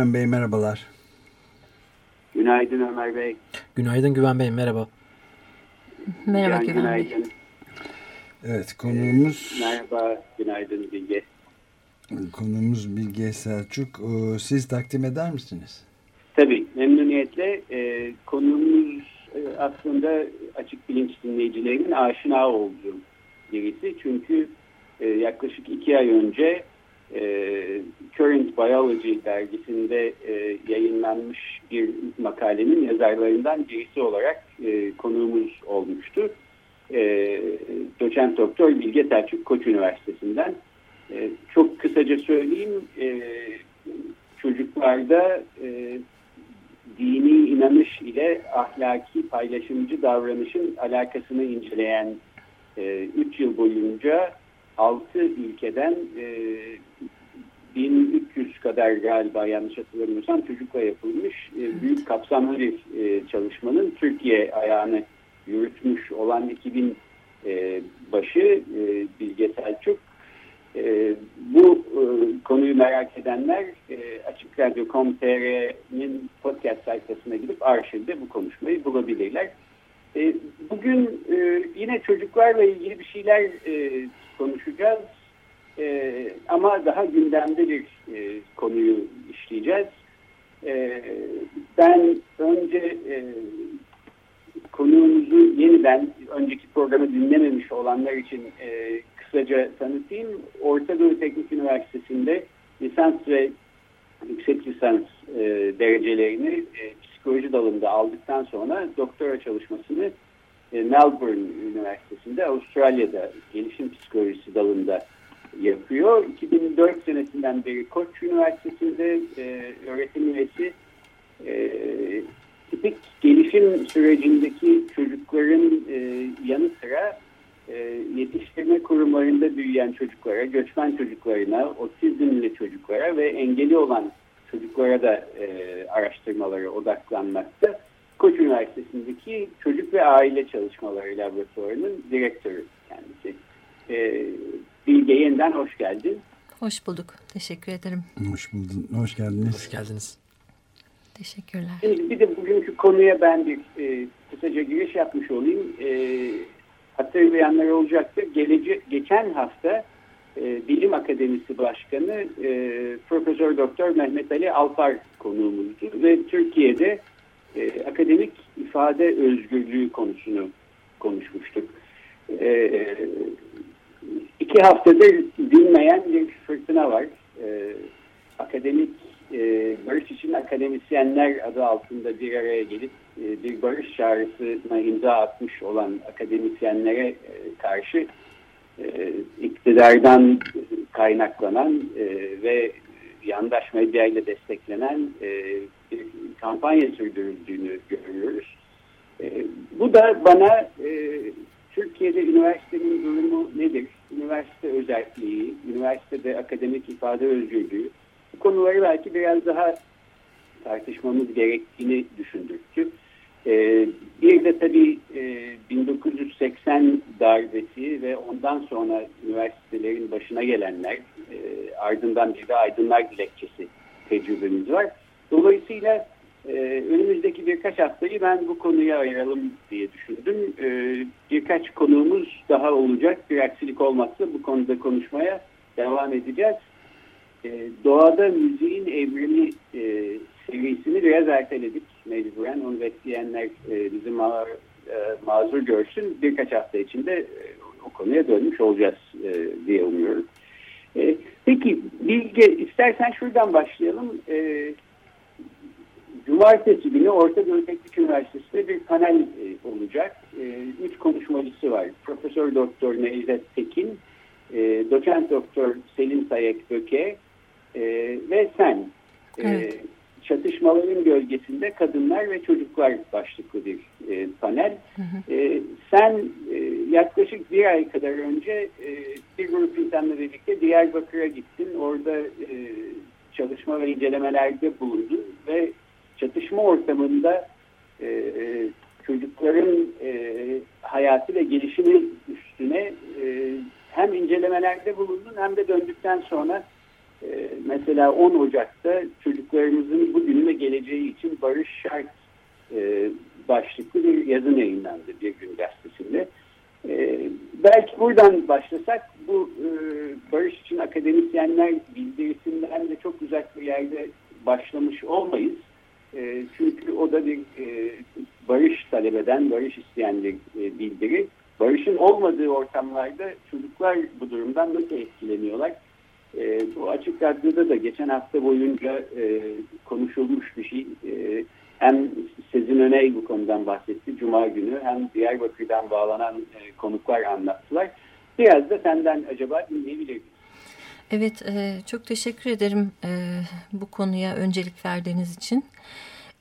Güven Bey, merhabalar. Günaydın Ömer Bey. Günaydın Güven Bey, merhaba. Merhaba Can, Güven Bey. günaydın. Evet, konuğumuz Merhaba, günaydın Bilge. konuğumuz Bilge Selçuk. Ee, Siz takdim eder misiniz? Tabii, memnuniyetle e, konumuz e, aslında açık bilinç dinleyicilerinin aşina olduğu birisi. Çünkü e, yaklaşık iki ay önce e, Current Biology dergisinde e, yayınlanmış bir makalenin yazarlarından birisi olarak e, konuğumuz olmuştu. E, doçent doktor Bilge Selçuk Koç Üniversitesi'nden. E, çok kısaca söyleyeyim, e, çocuklarda e, dini inanış ile ahlaki paylaşımcı davranışın alakasını inceleyen 3 yıl boyunca 6 ülkeden e, 1300 kadar galiba yanlış hatırlamıyorsam çocukla yapılmış e, büyük kapsamlı bir e, çalışmanın Türkiye ayağını yürütmüş olan 2000 e, başı e, Bilge Selçuk e, bu e, konuyu merak edenler e, Açık Radyo.com.tr'nin podcast sayfasına gidip arşivde bu konuşmayı bulabilirler. E, bugün e, yine çocuklarla ilgili bir şeyler e, konuşacağız. E, ama daha gündemde bir e, konuyu işleyeceğiz. E, ben önce e, konuğumuzu yeniden önceki programı dinlememiş olanlar için e, kısaca tanıtayım. Orta Doğu Teknik Üniversitesi'nde lisans ve yüksek lisans e, derecelerini e, psikoloji dalında aldıktan sonra doktora çalışmasını Melbourne Üniversitesi'nde Avustralya'da gelişim psikolojisi dalında yapıyor. 2004 senesinden beri Koç Üniversitesi'nde e, öğretim üyesi e, tipik gelişim sürecindeki çocukların e, yanı sıra e, yetiştirme kurumlarında büyüyen çocuklara, göçmen çocuklarına, otizmli çocuklara ve engeli olan çocuklara da e, araştırmaları odaklanmakta. Koç Üniversitesi'ndeki Çocuk ve Aile Çalışmaları Laboratuvarı'nın direktörü kendisi. E, Bilge yeniden hoş geldin. Hoş bulduk. Teşekkür ederim. Hoş buldun, hoş geldiniz. Hoş geldiniz. Teşekkürler. Şimdi bir de bugünkü konuya ben bir e, kısaca giriş yapmış olayım. E, hatırlayanlar olacaktır. Gelece, geçen hafta e, Bilim Akademisi Başkanı e, Profesör Doktor Mehmet Ali Alpar konuğumuzdu ve Türkiye'de e, akademik ifade özgürlüğü konusunu konuşmuştuk. E, iki haftadır dinmeyen bir fırtına var. E, akademik e, barış için akademisyenler adı altında bir araya gelip e, bir barış çağrısına imza atmış olan akademisyenlere e, karşı e, iktidardan kaynaklanan e, ve yandaş medyayla desteklenen e, kampanya sürdürüldüğünü görüyoruz. E, bu da bana e, Türkiye'de üniversitenin durumu nedir? Üniversite özelliği, üniversitede akademik ifade özgürlüğü, bu konuları belki biraz daha tartışmamız gerektiğini düşündürttü. Ee, bir de tabii e, 1980 darbesi ve ondan sonra üniversitelerin başına gelenler, e, ardından bir de aydınlar dilekçesi tecrübemiz var. Dolayısıyla e, önümüzdeki birkaç haftayı ben bu konuya ayıralım diye düşündüm. E, birkaç konuğumuz daha olacak. Bir aksilik olmazsa bu konuda konuşmaya devam edeceğiz. E, doğada müziğin evrimi e, serisini biraz erteledik mecburen. Onu bekleyenler e, bizi ma e, mazur görsün. Birkaç hafta içinde e, o konuya dönmüş olacağız e, diye umuyorum. E, peki Bilge istersen şuradan başlayalım. E, Cumartesi günü Orta Doğu Teknik Üniversitesi'nde bir panel e, olacak. E, üç konuşmacısı var. Profesör Doktor Necdet Tekin, e, doçent doktor Selin Sayek Böke e, ve sen. E, Evet. Çatışmaların gölgesinde kadınlar ve çocuklar başlıklı bir e, panel. E, sen e, yaklaşık bir ay kadar önce e, bir grup insanla birlikte Diyarbakır'a gittin. Orada e, çalışma ve incelemelerde bulundun ve çatışma ortamında e, e, çocukların e, hayatı ve gelişimi üstüne e, hem incelemelerde bulundun hem de döndükten sonra e, mesela 10 Ocak'ta çocuklarımızın bugünü ve geleceği için barış şart e, başlıklı bir yazın yayınlandı bir gün gazetesinde. E, belki buradan başlasak bu e, barış için akademisyenler bildirisinden de çok uzak bir yerde başlamış olmayız. E, çünkü o da bir e, barış talep eden, barış isteyen bir e, bildiri. Barışın olmadığı ortamlarda çocuklar bu durumdan nasıl etkileniyorlar? Bu açık radyoda da geçen hafta boyunca konuşulmuş bir şey. Hem Sezin Öney bu konudan bahsetti Cuma günü hem Diyarbakır'dan bağlanan konuklar anlattılar. Biraz da senden acaba dinleyebilir? Evet, e, çok teşekkür ederim e, bu konuya öncelik verdiğiniz için.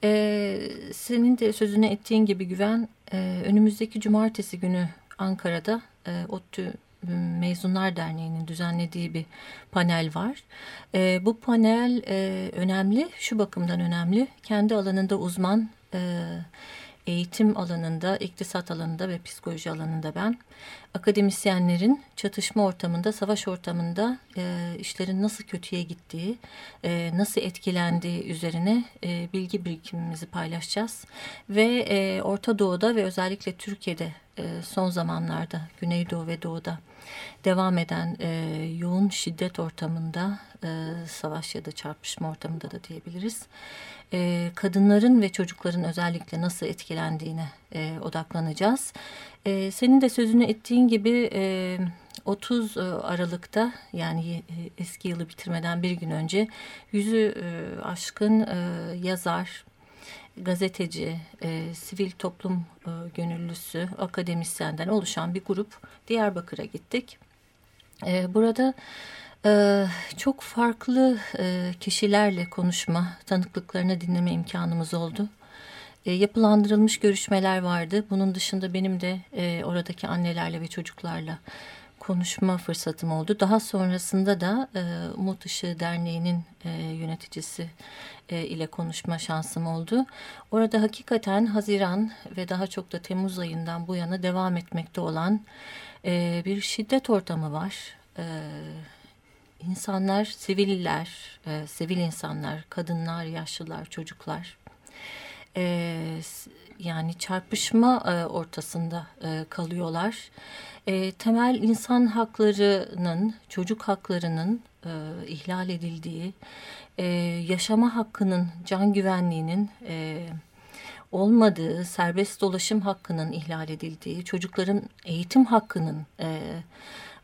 E, senin de sözünü ettiğin gibi Güven, e, önümüzdeki cumartesi günü Ankara'da e, ODTÜ Mezunlar Derneği'nin düzenlediği bir panel var. E, bu panel e, önemli, şu bakımdan önemli. Kendi alanında uzman, e, eğitim alanında, iktisat alanında ve psikoloji alanında ben akademisyenlerin çatışma ortamında, savaş ortamında e, işlerin nasıl kötüye gittiği, e, nasıl etkilendiği üzerine e, bilgi birikimimizi paylaşacağız. Ve e, Orta Doğu'da ve özellikle Türkiye'de e, son zamanlarda Güneydoğu ve Doğu'da devam eden e, yoğun şiddet ortamında, e, savaş ya da çarpışma ortamında da diyebiliriz. E, kadınların ve çocukların özellikle nasıl etkilendiğine e, odaklanacağız. E, senin de sözünü ettiğin gibi e, 30 Aralık'ta yani e, eski yılı bitirmeden bir gün önce yüzü e, aşkın e, yazar, gazeteci, e, sivil toplum e, gönüllüsü, akademisyenden oluşan bir grup Diyarbakır'a gittik. E, burada e, çok farklı e, kişilerle konuşma, tanıklıklarını dinleme imkanımız oldu. E, yapılandırılmış görüşmeler vardı. Bunun dışında benim de e, oradaki annelerle ve çocuklarla konuşma fırsatım oldu. Daha sonrasında da e, Umut Işığı Derneği'nin e, yöneticisi ile konuşma şansım oldu. Orada hakikaten Haziran ve daha çok da Temmuz ayından bu yana devam etmekte olan bir şiddet ortamı var. E, insanlar, siviller, e, sivil insanlar, kadınlar, yaşlılar, çocuklar e, yani çarpışma e, ortasında e, kalıyorlar. E, temel insan haklarının, çocuk haklarının e, ihlal edildiği, e, yaşama hakkının, can güvenliğinin e, olmadığı, serbest dolaşım hakkının ihlal edildiği, çocukların eğitim hakkının e,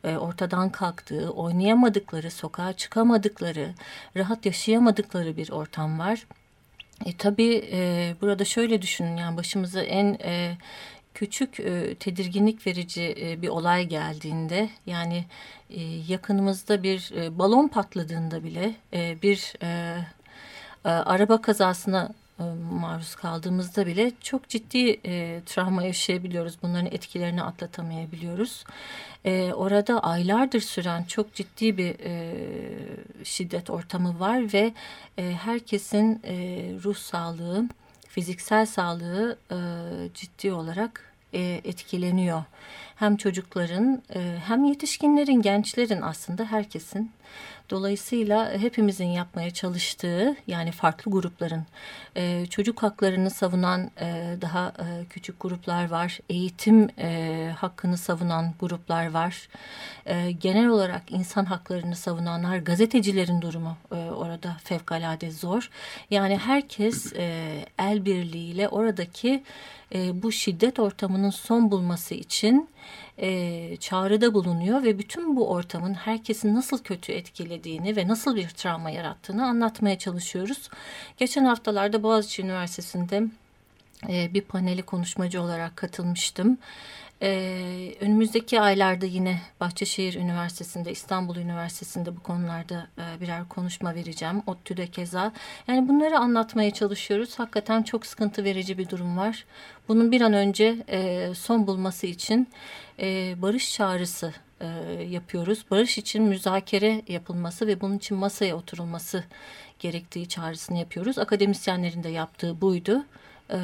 ortadan kalktığı, oynayamadıkları, sokağa çıkamadıkları, rahat yaşayamadıkları bir ortam var. E, tabii e, burada şöyle düşünün yani başımıza en e, küçük e, tedirginlik verici e, bir olay geldiğinde yani e, yakınımızda bir e, balon patladığında bile e, bir e, e, araba kazasına e, maruz kaldığımızda bile çok ciddi e, travma yaşayabiliyoruz. Bunların etkilerini atlatamayabiliyoruz. E, orada aylardır süren çok ciddi bir e, şiddet ortamı var ve e, herkesin e, ruh sağlığı, fiziksel sağlığı e, ciddi olarak e, etkileniyor. Hem çocukların e, hem yetişkinlerin, gençlerin aslında herkesin. Dolayısıyla hepimizin yapmaya çalıştığı yani farklı grupların e, çocuk haklarını savunan e, daha küçük gruplar var. Eğitim hakkını savunan gruplar var. Genel olarak insan haklarını savunanlar, gazetecilerin durumu orada fevkalade zor. Yani herkes el birliğiyle oradaki e, bu şiddet ortamının son bulması için e, çağrıda bulunuyor ve bütün bu ortamın herkesin nasıl kötü etkilediğini ve nasıl bir travma yarattığını anlatmaya çalışıyoruz. Geçen haftalarda Boğaziçi Üniversitesi'nde e, bir paneli konuşmacı olarak katılmıştım. Ee, önümüzdeki aylarda yine Bahçeşehir Üniversitesi'nde, İstanbul Üniversitesi'nde bu konularda e, birer konuşma vereceğim. ODTÜ'de keza. Yani bunları anlatmaya çalışıyoruz. Hakikaten çok sıkıntı verici bir durum var. Bunun bir an önce e, son bulması için e, barış çağrısı e, yapıyoruz. Barış için müzakere yapılması ve bunun için masaya oturulması gerektiği çağrısını yapıyoruz. Akademisyenlerin de yaptığı buydu. E,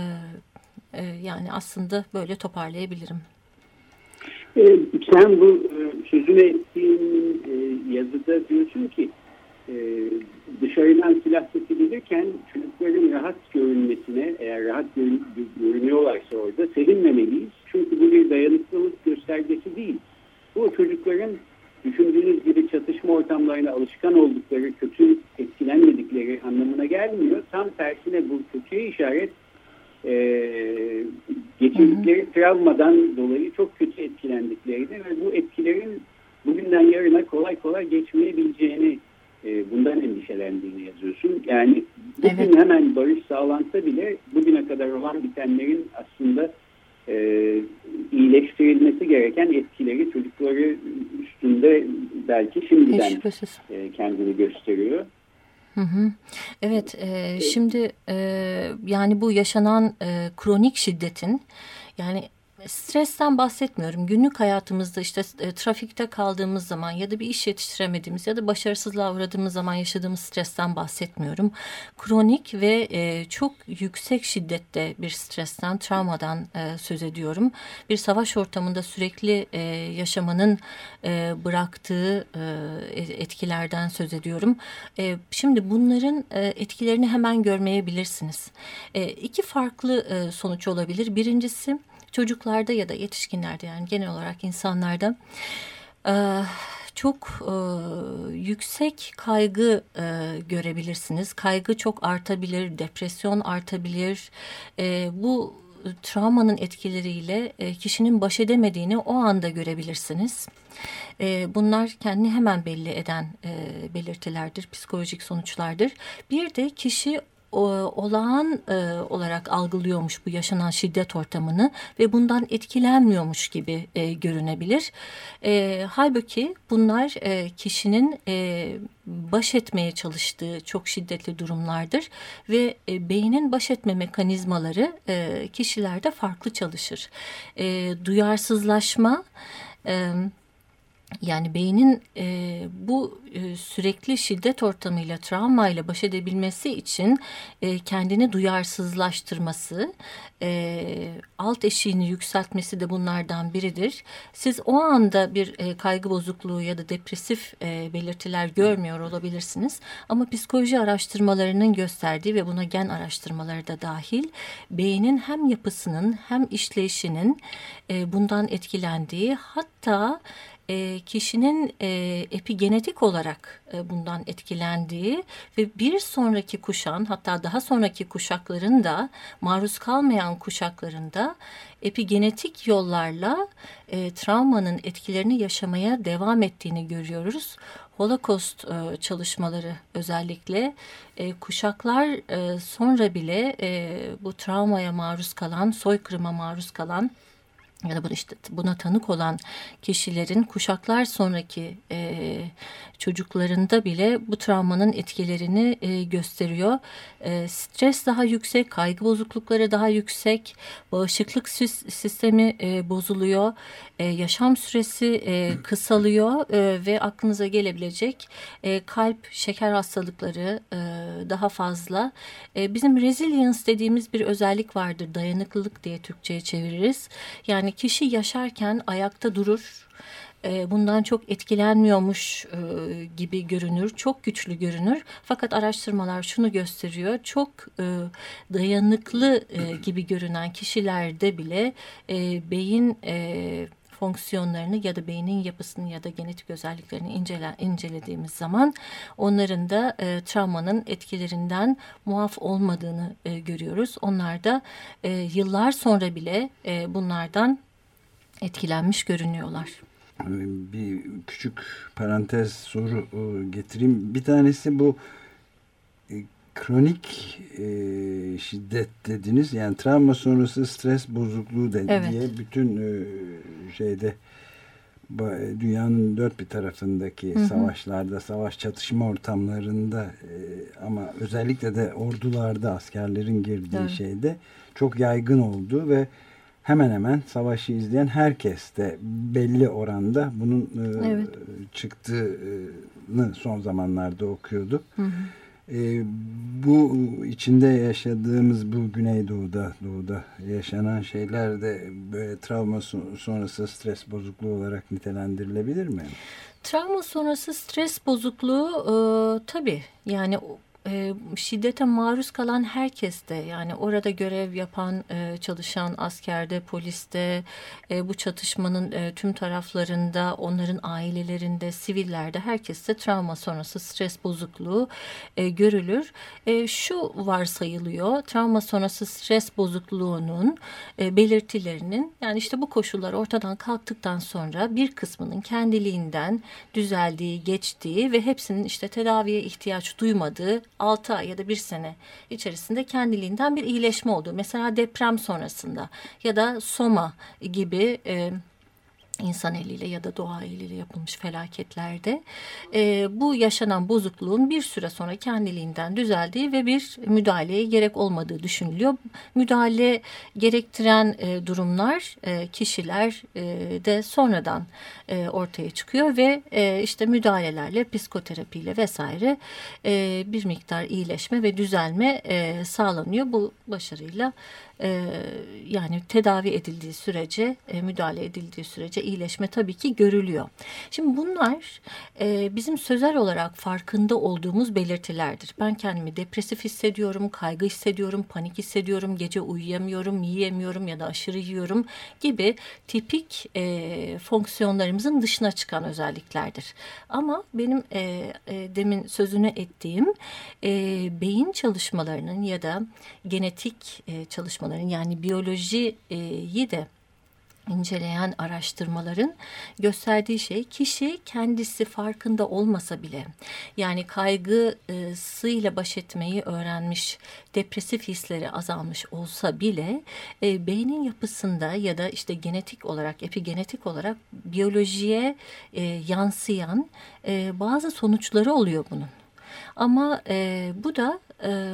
e, yani aslında böyle toparlayabilirim. E, sen bu e, sözünü ettiğin e, yazıda diyorsun ki e, dışarıdan silah sesi çocukların rahat görünmesine eğer rahat görünüyorlarsa orada sevinmemeliyiz. Çünkü bu bir dayanıklılık göstergesi değil. Bu çocukların düşündüğünüz gibi çatışma ortamlarına alışkan oldukları, kötü etkilenmedikleri anlamına gelmiyor. Tam tersine bu kötüye işaret e, geçirdikleri travmadan dolayı çok kötü etkilendiklerini ve bu etkilerin bugünden yarına kolay kolay geçmeyebileceğini e, bundan endişelendiğini yazıyorsun. Yani bugün evet. hemen barış sağlansa bile bugüne kadar olan bitenlerin aslında e, iyileştirilmesi gereken etkileri çocukları üstünde belki şimdiden e, kendini gösteriyor. Evet, e, şimdi e, yani bu yaşanan e, kronik şiddetin yani stresten bahsetmiyorum. Günlük hayatımızda işte e, trafikte kaldığımız zaman ya da bir iş yetiştiremediğimiz ya da başarısızlığa uğradığımız zaman yaşadığımız stresten bahsetmiyorum. Kronik ve e, çok yüksek şiddette bir stresten, travmadan e, söz ediyorum. Bir savaş ortamında sürekli e, yaşamanın e, bıraktığı e, etkilerden söz ediyorum. E, şimdi bunların e, etkilerini hemen görmeyebilirsiniz. E, iki farklı e, sonuç olabilir. Birincisi çocuklarda ya da yetişkinlerde yani genel olarak insanlarda çok yüksek kaygı görebilirsiniz. Kaygı çok artabilir, depresyon artabilir. bu travmanın etkileriyle kişinin baş edemediğini o anda görebilirsiniz. bunlar kendini hemen belli eden belirtilerdir, psikolojik sonuçlardır. Bir de kişi olağan e, olarak algılıyormuş bu yaşanan şiddet ortamını ve bundan etkilenmiyormuş gibi e, görünebilir. E, halbuki bunlar e, kişinin e, baş etmeye çalıştığı çok şiddetli durumlardır ve e, beynin baş etme mekanizmaları e, kişilerde farklı çalışır. E, duyarsızlaşma... E, yani beynin e, bu e, sürekli şiddet ortamıyla, travmayla baş edebilmesi için e, kendini duyarsızlaştırması, e, alt eşiğini yükseltmesi de bunlardan biridir. Siz o anda bir e, kaygı bozukluğu ya da depresif e, belirtiler görmüyor olabilirsiniz. Ama psikoloji araştırmalarının gösterdiği ve buna gen araştırmaları da dahil, beynin hem yapısının hem işleyişinin e, bundan etkilendiği hatta e, kişinin e, epigenetik olarak e, bundan etkilendiği ve bir sonraki kuşan hatta daha sonraki kuşakların da maruz kalmayan kuşakların da epigenetik yollarla e, travmanın etkilerini yaşamaya devam ettiğini görüyoruz. Holocaust e, çalışmaları özellikle e, kuşaklar e, sonra bile e, bu travmaya maruz kalan, soykırıma maruz kalan ya da işte buna tanık olan kişilerin kuşaklar sonraki e, çocuklarında bile bu travmanın etkilerini e, gösteriyor. E, stres daha yüksek, kaygı bozuklukları daha yüksek, bağışıklık sistemi e, bozuluyor, e, yaşam süresi e, kısalıyor e, ve aklınıza gelebilecek e, kalp, şeker hastalıkları e, daha fazla. E, bizim resilience dediğimiz bir özellik vardır, dayanıklılık diye Türkçe'ye çeviririz. Yani kişi yaşarken ayakta durur e, bundan çok etkilenmiyormuş e, gibi görünür, çok güçlü görünür. Fakat araştırmalar şunu gösteriyor, çok e, dayanıklı gibi görünen kişilerde bile beyin fonksiyonlarını ya da beynin yapısını ya da genetik özelliklerini incele, incelediğimiz zaman onların da e, travmanın etkilerinden muaf olmadığını e, görüyoruz. Onlar da e, yıllar sonra bile e, bunlardan etkilenmiş görünüyorlar bir küçük parantez soru e, getireyim. Bir tanesi bu e, kronik e, e, şiddet dediniz. Yani travma sonrası stres bozukluğu dedi Evet. diye bütün e, şeyde ba- dünyanın dört bir tarafındaki hı. savaşlarda, savaş çatışma ortamlarında e, ama özellikle de ordularda askerlerin girdiği Evet. şeyde çok yaygın oldu ve hemen hemen savaşı izleyen herkes de belli oranda bunun e, Evet. çıktığını son zamanlarda okuyorduk. Hı hı. E, bu içinde yaşadığımız bu Güneydoğu'da, Doğu'da yaşanan şeyler de böyle travma son- sonrası stres bozukluğu olarak nitelendirilebilir mi? Travma sonrası stres bozukluğu e, tabii yani e, şiddete maruz kalan herkes de yani orada görev yapan e, çalışan askerde poliste e, bu çatışmanın e, tüm taraflarında onların ailelerinde sivillerde herkeste travma sonrası stres bozukluğu e, görülür. E, şu varsayılıyor travma sonrası stres bozukluğunun e, belirtilerinin yani işte bu koşullar ortadan kalktıktan sonra bir kısmının kendiliğinden düzeldiği, geçtiği ve hepsinin işte tedaviye ihtiyaç duymadığı 6 ay ya da bir sene içerisinde kendiliğinden bir iyileşme olduğu. Mesela deprem sonrasında ya da soma gibi e, insan eliyle ya da doğa eliyle yapılmış felaketlerde e, bu yaşanan bozukluğun bir süre sonra kendiliğinden düzeldiği ve bir müdahaleye gerek olmadığı düşünülüyor. Müdahale gerektiren e, durumlar e, kişiler e, de sonradan e, ortaya çıkıyor ve e, işte müdahalelerle psikoterapiyle vesaire e, bir miktar iyileşme ve düzelme e, sağlanıyor. Bu başarıyla yani tedavi edildiği sürece e, müdahale edildiği sürece iyileşme tabii ki görülüyor. Şimdi bunlar e, bizim sözel olarak farkında olduğumuz belirtilerdir. Ben kendimi depresif hissediyorum, kaygı hissediyorum, panik hissediyorum, gece uyuyamıyorum, yiyemiyorum ya da aşırı yiyorum gibi tipik e, fonksiyonlarımızın dışına çıkan özelliklerdir. Ama benim demin sözünü ettiğim beyin çalışmalarının ya da genetik e, çalışmaların yani biyolojiyi de inceleyen araştırmaların gösterdiği şey kişi kendisi farkında olmasa bile yani kaygısıyla baş etmeyi öğrenmiş depresif hisleri azalmış olsa bile e, beynin yapısında ya da işte genetik olarak epigenetik olarak biyolojiye e, yansıyan e, bazı sonuçları oluyor bunun. Ama e, bu da e,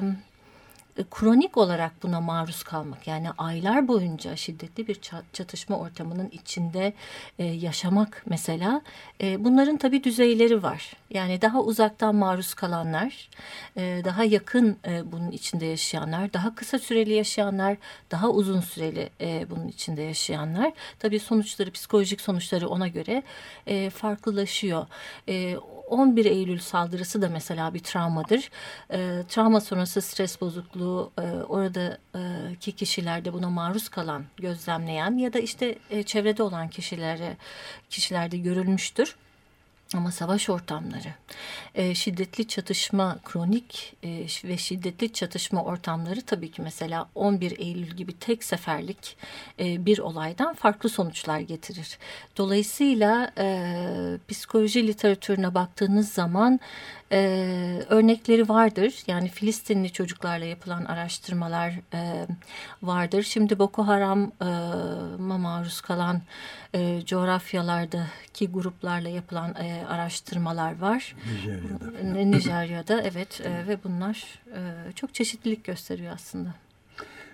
kronik olarak buna maruz kalmak yani aylar boyunca şiddetli bir çatışma ortamının içinde e, yaşamak mesela e, bunların tabii düzeyleri var. Yani daha uzaktan maruz kalanlar, e, daha yakın e, bunun içinde yaşayanlar, daha kısa süreli yaşayanlar, daha uzun süreli e, bunun içinde yaşayanlar. Tabii sonuçları, psikolojik sonuçları ona göre e, farklılaşıyor. E, 11 Eylül saldırısı da mesela bir travmadır. E, travma sonrası stres bozukluğu e, oradaki kişilerde buna maruz kalan, gözlemleyen ya da işte e, çevrede olan kişilere kişilerde görülmüştür. Ama savaş ortamları, e, şiddetli çatışma, kronik e, ve şiddetli çatışma ortamları tabii ki mesela 11 Eylül gibi tek seferlik e, bir olaydan farklı sonuçlar getirir. Dolayısıyla e, psikoloji literatürüne baktığınız zaman e, örnekleri vardır. Yani Filistinli çocuklarla yapılan araştırmalar e, vardır. Şimdi Boko Haram'a maruz kalan e, coğrafyalardaki gruplarla yapılan e, araştırmalar var. Nijerya'da. Nijerya'da evet e, ve bunlar e, çok çeşitlilik gösteriyor aslında.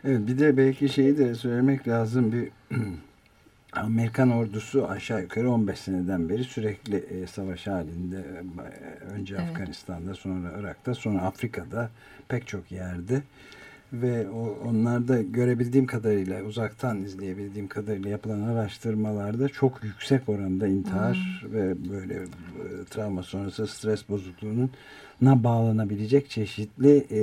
Evet bir de belki şeyi de söylemek lazım bir Amerikan ordusu aşağı yukarı 15 seneden beri sürekli e, savaş halinde. E, önce evet. Afganistan'da, sonra Irak'ta, sonra Afrika'da pek çok yerde. Ve o, onlarda görebildiğim kadarıyla, uzaktan izleyebildiğim kadarıyla yapılan araştırmalarda çok yüksek oranda intihar hmm. ve böyle e, travma sonrası stres bozukluğunun na bağlanabilecek çeşitli e,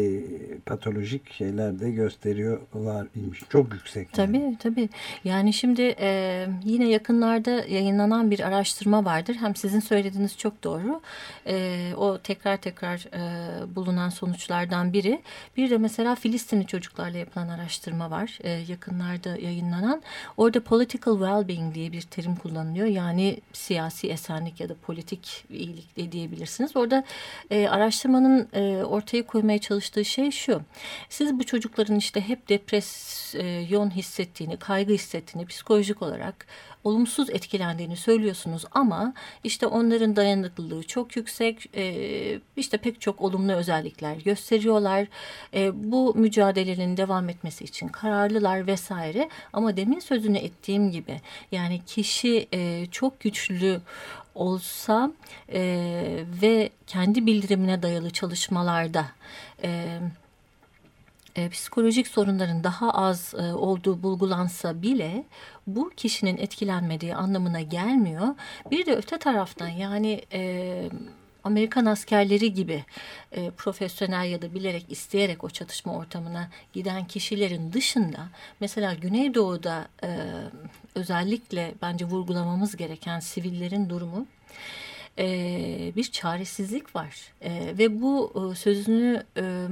patolojik şeyler de gösteriyorlar imiş. Çok yüksek. Yani. Tabii tabii. Yani şimdi e, yine yakınlarda yayınlanan bir araştırma vardır. Hem sizin söylediğiniz çok doğru. E, o tekrar tekrar e, bulunan sonuçlardan biri. Bir de mesela Filistinli çocuklarla yapılan araştırma var. E, yakınlarda yayınlanan. Orada political well-being diye bir terim kullanılıyor. Yani siyasi esenlik ya da politik iyilik diyebilirsiniz. Orada e, araştırmanın e, ortaya koymaya çalıştığı şey şu. Siz bu çocukların işte hep depresyon hissettiğini, kaygı hissettiğini psikolojik olarak olumsuz etkilendiğini söylüyorsunuz ama işte onların dayanıklılığı çok yüksek e, işte pek çok olumlu özellikler gösteriyorlar e, bu mücadelenin devam etmesi için kararlılar vesaire ama demin sözünü ettiğim gibi yani kişi e, çok güçlü olsa e, ve kendi bildirimine dayalı çalışmalarda e, e, psikolojik sorunların daha az e, olduğu bulgulansa bile bu kişinin etkilenmediği anlamına gelmiyor. Bir de öte taraftan yani e, Amerikan askerleri gibi e, profesyonel ya da bilerek isteyerek o çatışma ortamına giden kişilerin dışında mesela Güneydoğu'da e, özellikle bence vurgulamamız gereken sivillerin durumu e, bir çaresizlik var. E, ve bu e, sözünü e,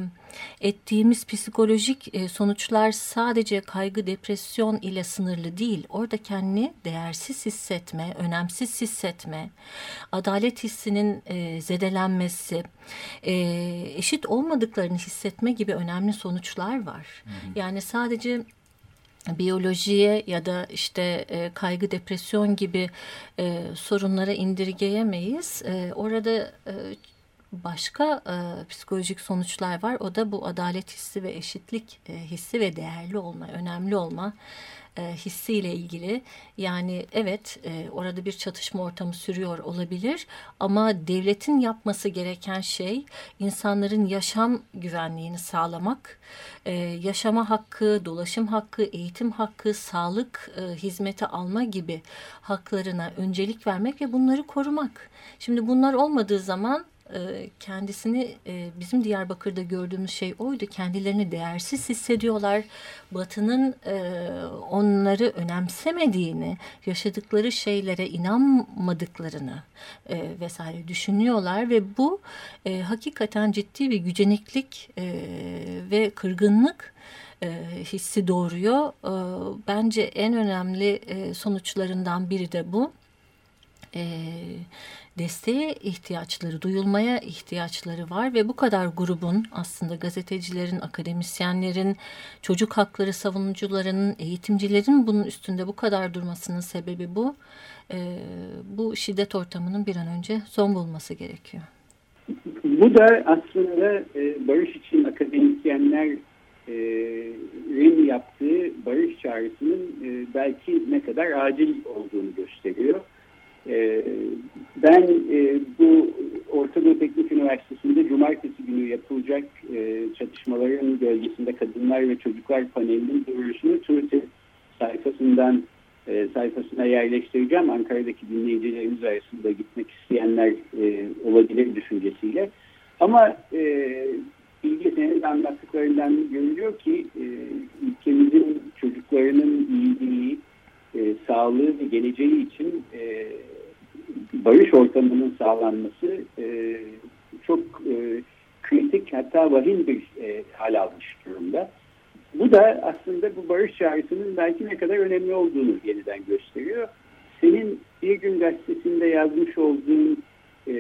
ettiğimiz psikolojik e, sonuçlar sadece kaygı depresyon ile sınırlı değil. Orada kendini değersiz hissetme önemsiz hissetme adalet hissinin e, zedelenmesi e, eşit olmadıklarını hissetme gibi önemli sonuçlar var. Hı hı. yani sadece biyolojiye ya da işte e, kaygı depresyon gibi e, sorunlara indirgeyemeyiz. E, orada e, başka e, psikolojik sonuçlar var. O da bu adalet hissi ve eşitlik e, hissi ve değerli olma, önemli olma e, hissiyle ilgili. Yani evet e, orada bir çatışma ortamı sürüyor olabilir ama devletin yapması gereken şey insanların yaşam güvenliğini sağlamak, e, yaşama hakkı, dolaşım hakkı, eğitim hakkı, sağlık e, hizmeti alma gibi haklarına öncelik vermek ve bunları korumak. Şimdi bunlar olmadığı zaman e, kendisini e, bizim Diyarbakır'da gördüğümüz şey oydu. Kendilerini değersiz hissediyorlar. Batı'nın e, onları önemsemediğini, yaşadıkları şeylere inanmadıklarını vesaire düşünüyorlar ve bu hakikaten ciddi bir güceniklik ve kırgınlık hissi doğuruyor. bence en önemli sonuçlarından biri de bu. E, desteğe ihtiyaçları, duyulmaya ihtiyaçları var ve bu kadar grubun aslında gazetecilerin, akademisyenlerin, çocuk hakları savunucularının, eğitimcilerin bunun üstünde bu kadar durmasının sebebi bu. E, bu şiddet ortamının bir an önce son bulması gerekiyor. Bu da aslında e, barış için akademisyenlerin e, yaptığı barış çağrısının e, belki ne kadar acil olduğunu gösteriyor. Ee, ben e, bu Orta Doğu Teknik Üniversitesi'nde cumartesi günü yapılacak e, çatışmaların gölgesinde kadınlar ve çocuklar panelinin duyurusunu Twitter sayfasından e, sayfasına yerleştireceğim. Ankara'daki dinleyicilerimiz arasında gitmek isteyenler olabilir düşüncesiyle. Ama Bilge senin anlattıklarından görülüyor ki ülkemizin çocuklarının iyiliği, sağlığı ve geleceği için barış ortamının sağlanması e, çok e, kritik hatta vahim bir e, hal almış durumda. Bu da aslında bu barış çağrısının belki ne kadar önemli olduğunu yeniden gösteriyor. Senin bir gün gazetesinde yazmış olduğun e,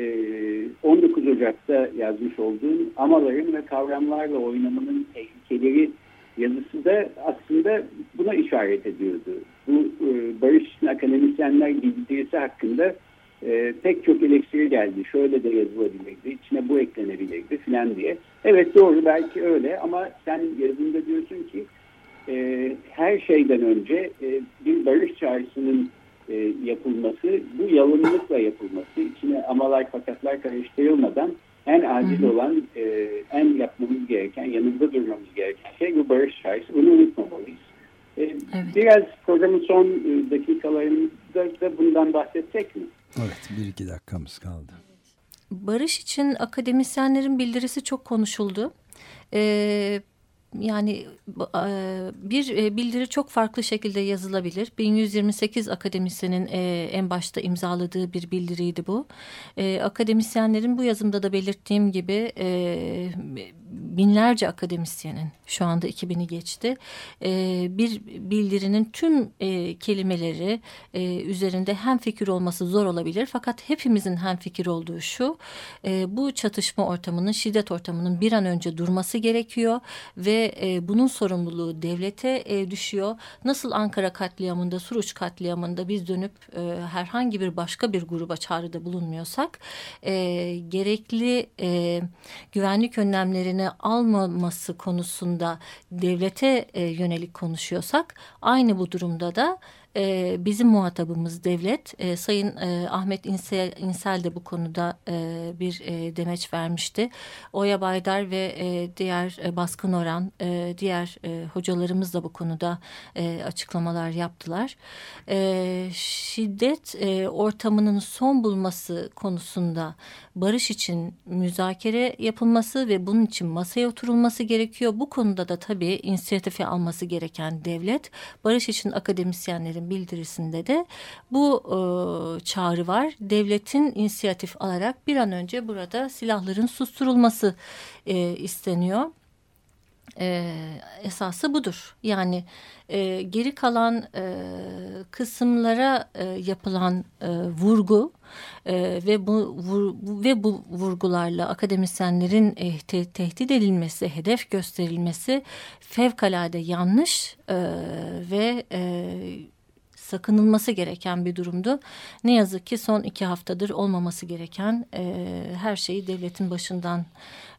19 Ocak'ta yazmış olduğun amaların ve kavramlarla oynamanın tehlikeleri yazısı da aslında buna işaret ediyordu. Bu e, barış akademisyenler bildirisi hakkında e, pek çok eleştiri geldi. Şöyle de yazılabilirdi, içine bu eklenebilirdi filan diye. Evet doğru belki öyle ama sen yazında diyorsun ki e, her şeyden önce e, bir barış çağrısının e, yapılması, bu yalınlıkla yapılması, içine amalar fakatlar karıştırılmadan en acil olan, e, en yapmamız gereken, yanında durmamız gereken şey bu barış çağrısı. Bunu unutmamalıyız. E, evet. Biraz programın son e, dakikalarında da bundan bahsetsek mi? Evet bir iki dakikamız kaldı. Barış için akademisyenlerin bildirisi çok konuşuldu. Ee, yani e, bir e, bildiri çok farklı şekilde yazılabilir. 1128 akademisyenin en başta imzaladığı bir bildiriydi bu. Akademisyenlerin bu yazımda da belirttiğim gibi binlerce akademisyenin şu anda 2000'i geçti. E, bir bildirinin tüm e, kelimeleri e, üzerinde hem fikir olması zor olabilir. Fakat hepimizin hem fikir olduğu şu. E, bu çatışma ortamının, şiddet ortamının bir an önce durması gerekiyor. Ve e, bunun sorumluluğu devlete e, düşüyor. Nasıl Ankara katliamında, Suruç katliamında biz dönüp e, herhangi bir başka bir gruba çağrıda bulunmuyorsak... E, gerekli e, güvenlik önlemlerini almaması konusunda devlete e, yönelik konuşuyorsak aynı bu durumda da e, bizim muhatabımız devlet. E, Sayın e, Ahmet İnsel, İnsel de bu konuda e, bir e, demeç vermişti. Oya Baydar ve e, diğer e, Baskın Oran, e, diğer e, hocalarımız da bu konuda e, açıklamalar yaptılar. E, şiddet e, ortamının son bulması konusunda barış için müzakere yapılması ve bunun için masaya oturulması gerekiyor. Bu konuda da tabii inisiyatifi alması gereken devlet, barış için akademisyenlerin bildirisinde de bu e, çağrı var. Devletin inisiyatif alarak bir an önce burada silahların susturulması e, isteniyor e, esası budur. Yani e, geri kalan e, kısımlara e, yapılan e, vurgu e, ve bu vur, ve bu vurgularla akademisyenlerin e, te, tehdit edilmesi, hedef gösterilmesi fevkalade yanlış e, ve e, sakınılması gereken bir durumdu. Ne yazık ki son iki haftadır olmaması gereken e, her şeyi devletin başından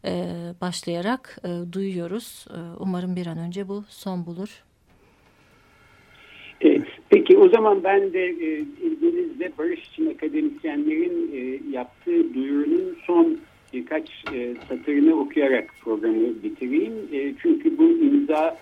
e, başlayarak e, duyuyoruz. E, umarım bir an önce bu son bulur. Peki o zaman ben de e, ilginizle Barış için akademisyenlerin e, yaptığı duyurunun son birkaç e, satırını okuyarak programı bitireyim. E, çünkü bu imza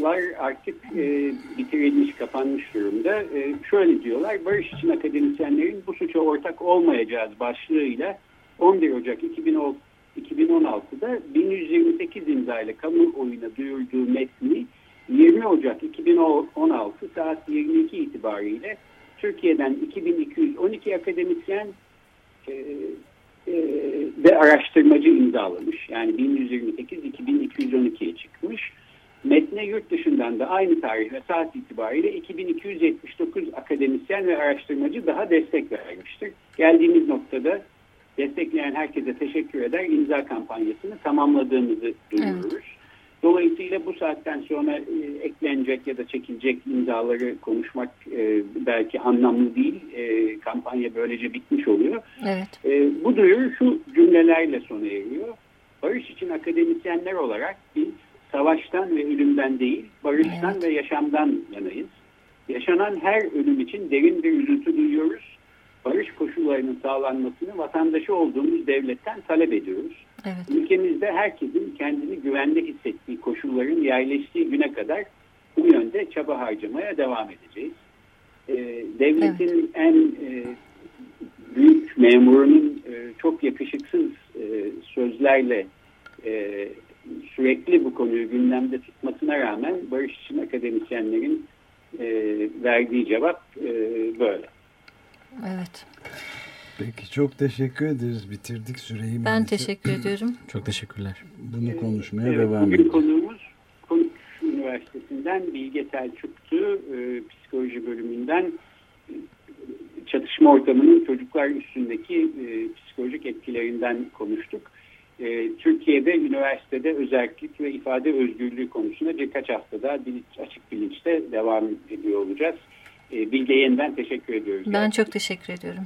var artık e, bitirilmiş, kapanmış durumda. E, şöyle diyorlar, barış için akademisyenlerin bu suça ortak olmayacağız başlığıyla 11 Ocak 2010, 2016'da 1128 imzayla kamuoyuna duyurduğu metni 20 Ocak 2016 saat 22 itibariyle Türkiye'den 2212 akademisyen e, e, ve araştırmacı imzalamış. Yani 1128 2212'ye çıkmış. Metne yurt dışından da aynı tarih ve saat itibariyle 2279 akademisyen ve araştırmacı daha destek vermiştir. Geldiğimiz noktada destekleyen herkese teşekkür eder. İmza kampanyasını tamamladığımızı duyuruyoruz. Evet. Dolayısıyla bu saatten sonra e, eklenecek ya da çekilecek imzaları konuşmak e, belki anlamlı değil. E, kampanya böylece bitmiş oluyor. Evet. E, bu duyuru şu cümlelerle sona eriyor. Barış için akademisyenler olarak biz savaştan ve ölümden değil, barıştan evet. ve yaşamdan yanayız. Yaşanan her ölüm için derin bir üzüntü duyuyoruz. Barış koşullarının sağlanmasını vatandaşı olduğumuz devletten talep ediyoruz. Evet. Ülkemizde herkesin kendini güvende hissettiği koşulların yerleştiği güne kadar bu yönde çaba harcamaya devam edeceğiz. Ee, devletin evet. en e, büyük memurunun e, çok yakışıksız e, sözlerle e, sürekli bu konuyu gündemde tutmasına rağmen barış için akademisyenlerin e, verdiği cevap e, böyle. Evet. Peki çok teşekkür ederiz. Bitirdik süreyi. Ben maalesef. teşekkür ediyorum. çok teşekkürler. Bunu konuşmaya evet, devam edelim. Bugün konuğumuz Konuş Üniversitesi'nden Bilge Selçuk'tu. E, psikoloji bölümünden e, çatışma ortamının çocuklar üstündeki e, psikolojik etkilerinden konuştuk. E, Türkiye'de üniversitede özellik ve ifade özgürlüğü konusunda birkaç haftada bilinç, açık bilinçte devam ediyor olacağız. E, Bilge yeniden teşekkür ediyoruz. Ben yani. çok teşekkür ediyorum.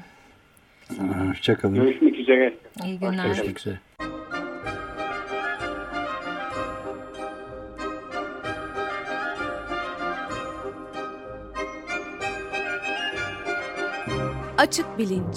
Hoşçakalın. Görüşmek üzere. İyi günler. Görüşmek üzere. Açık Bilinç